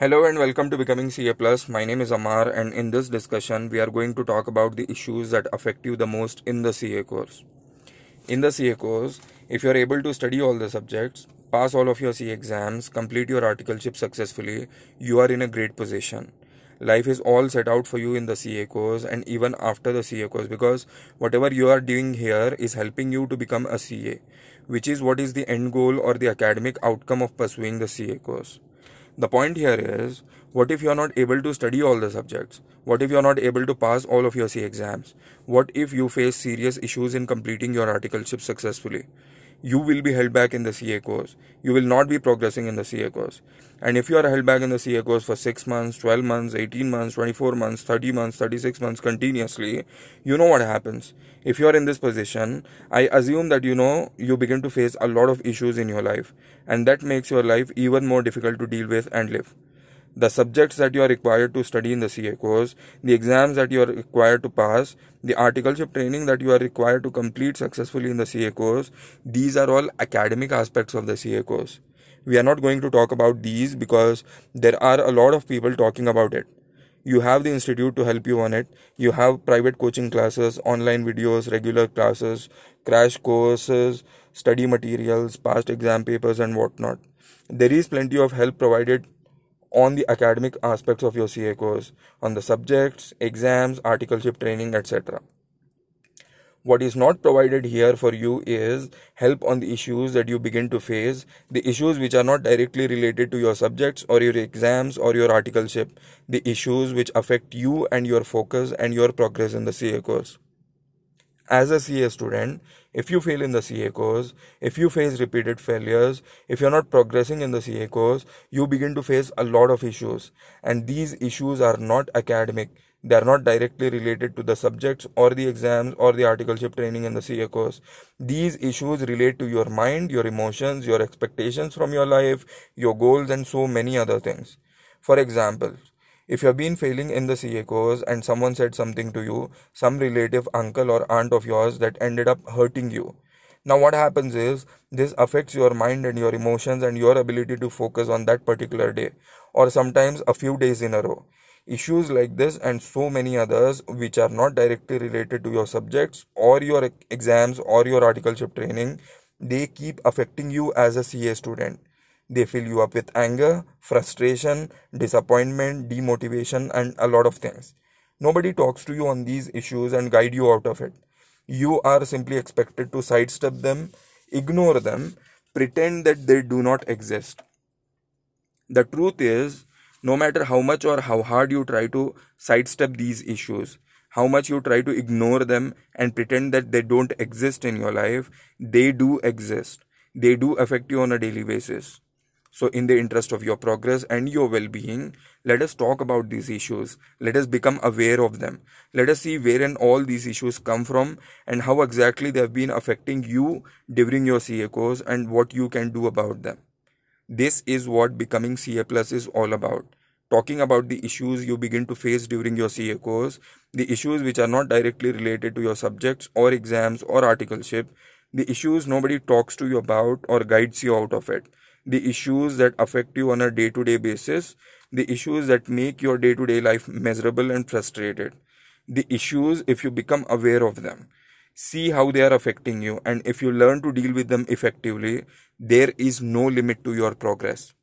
Hello and welcome to Becoming CA Plus. My name is Amar, and in this discussion, we are going to talk about the issues that affect you the most in the CA course. In the CA course, if you are able to study all the subjects, pass all of your CA exams, complete your articleship successfully, you are in a great position. Life is all set out for you in the CA course and even after the CA course because whatever you are doing here is helping you to become a CA, which is what is the end goal or the academic outcome of pursuing the CA course the point here is what if you are not able to study all the subjects? What if you are not able to pass all of your CA exams? What if you face serious issues in completing your articleship successfully you will be held back in the CA course. You will not be progressing in the CA course. And if you are held back in the CA course for 6 months, 12 months, 18 months, 24 months, 30 months, 36 months continuously, you know what happens. If you are in this position, I assume that you know you begin to face a lot of issues in your life. And that makes your life even more difficult to deal with and live the subjects that you are required to study in the CA course, the exams that you are required to pass, the articleship training that you are required to complete successfully in the CA course, these are all academic aspects of the CA course. We are not going to talk about these because there are a lot of people talking about it. You have the institute to help you on it. You have private coaching classes, online videos, regular classes, crash courses, study materials, past exam papers, and whatnot. There is plenty of help provided on the academic aspects of your CA course, on the subjects, exams, articleship training, etc. What is not provided here for you is help on the issues that you begin to face, the issues which are not directly related to your subjects or your exams or your articleship, the issues which affect you and your focus and your progress in the CA course as a CA student, if you fail in the CA course, if you face repeated failures, if you're not progressing in the CA course, you begin to face a lot of issues. And these issues are not academic. They are not directly related to the subjects or the exams or the articleship training in the CA course. These issues relate to your mind, your emotions, your expectations from your life, your goals, and so many other things. For example, if you have been failing in the CA course and someone said something to you, some relative, uncle, or aunt of yours that ended up hurting you. Now, what happens is this affects your mind and your emotions and your ability to focus on that particular day, or sometimes a few days in a row. Issues like this and so many others, which are not directly related to your subjects or your exams or your articleship training, they keep affecting you as a CA student they fill you up with anger, frustration, disappointment, demotivation, and a lot of things. Nobody talks to you on these issues and guide you out of it. You are simply expected to sidestep them, ignore them, pretend that they do not exist. The truth is, no matter how much or how hard you try to sidestep these issues, how much you try to ignore them and pretend that they don't exist in your life, they do exist. They do affect you on a daily basis. So, in the interest of your progress and your well being, let us talk about these issues. Let us become aware of them. Let us see where and all these issues come from and how exactly they have been affecting you during your CA course and what you can do about them. This is what becoming CA Plus is all about. Talking about the issues you begin to face during your CA course, the issues which are not directly related to your subjects or exams or articleship, the issues nobody talks to you about or guides you out of it the issues that affect you on a day to day basis, the issues that make your day to day life miserable and frustrated, the issues if you become aware of them. See how they are affecting you, and if you learn to deal with them effectively, there is no limit to your progress.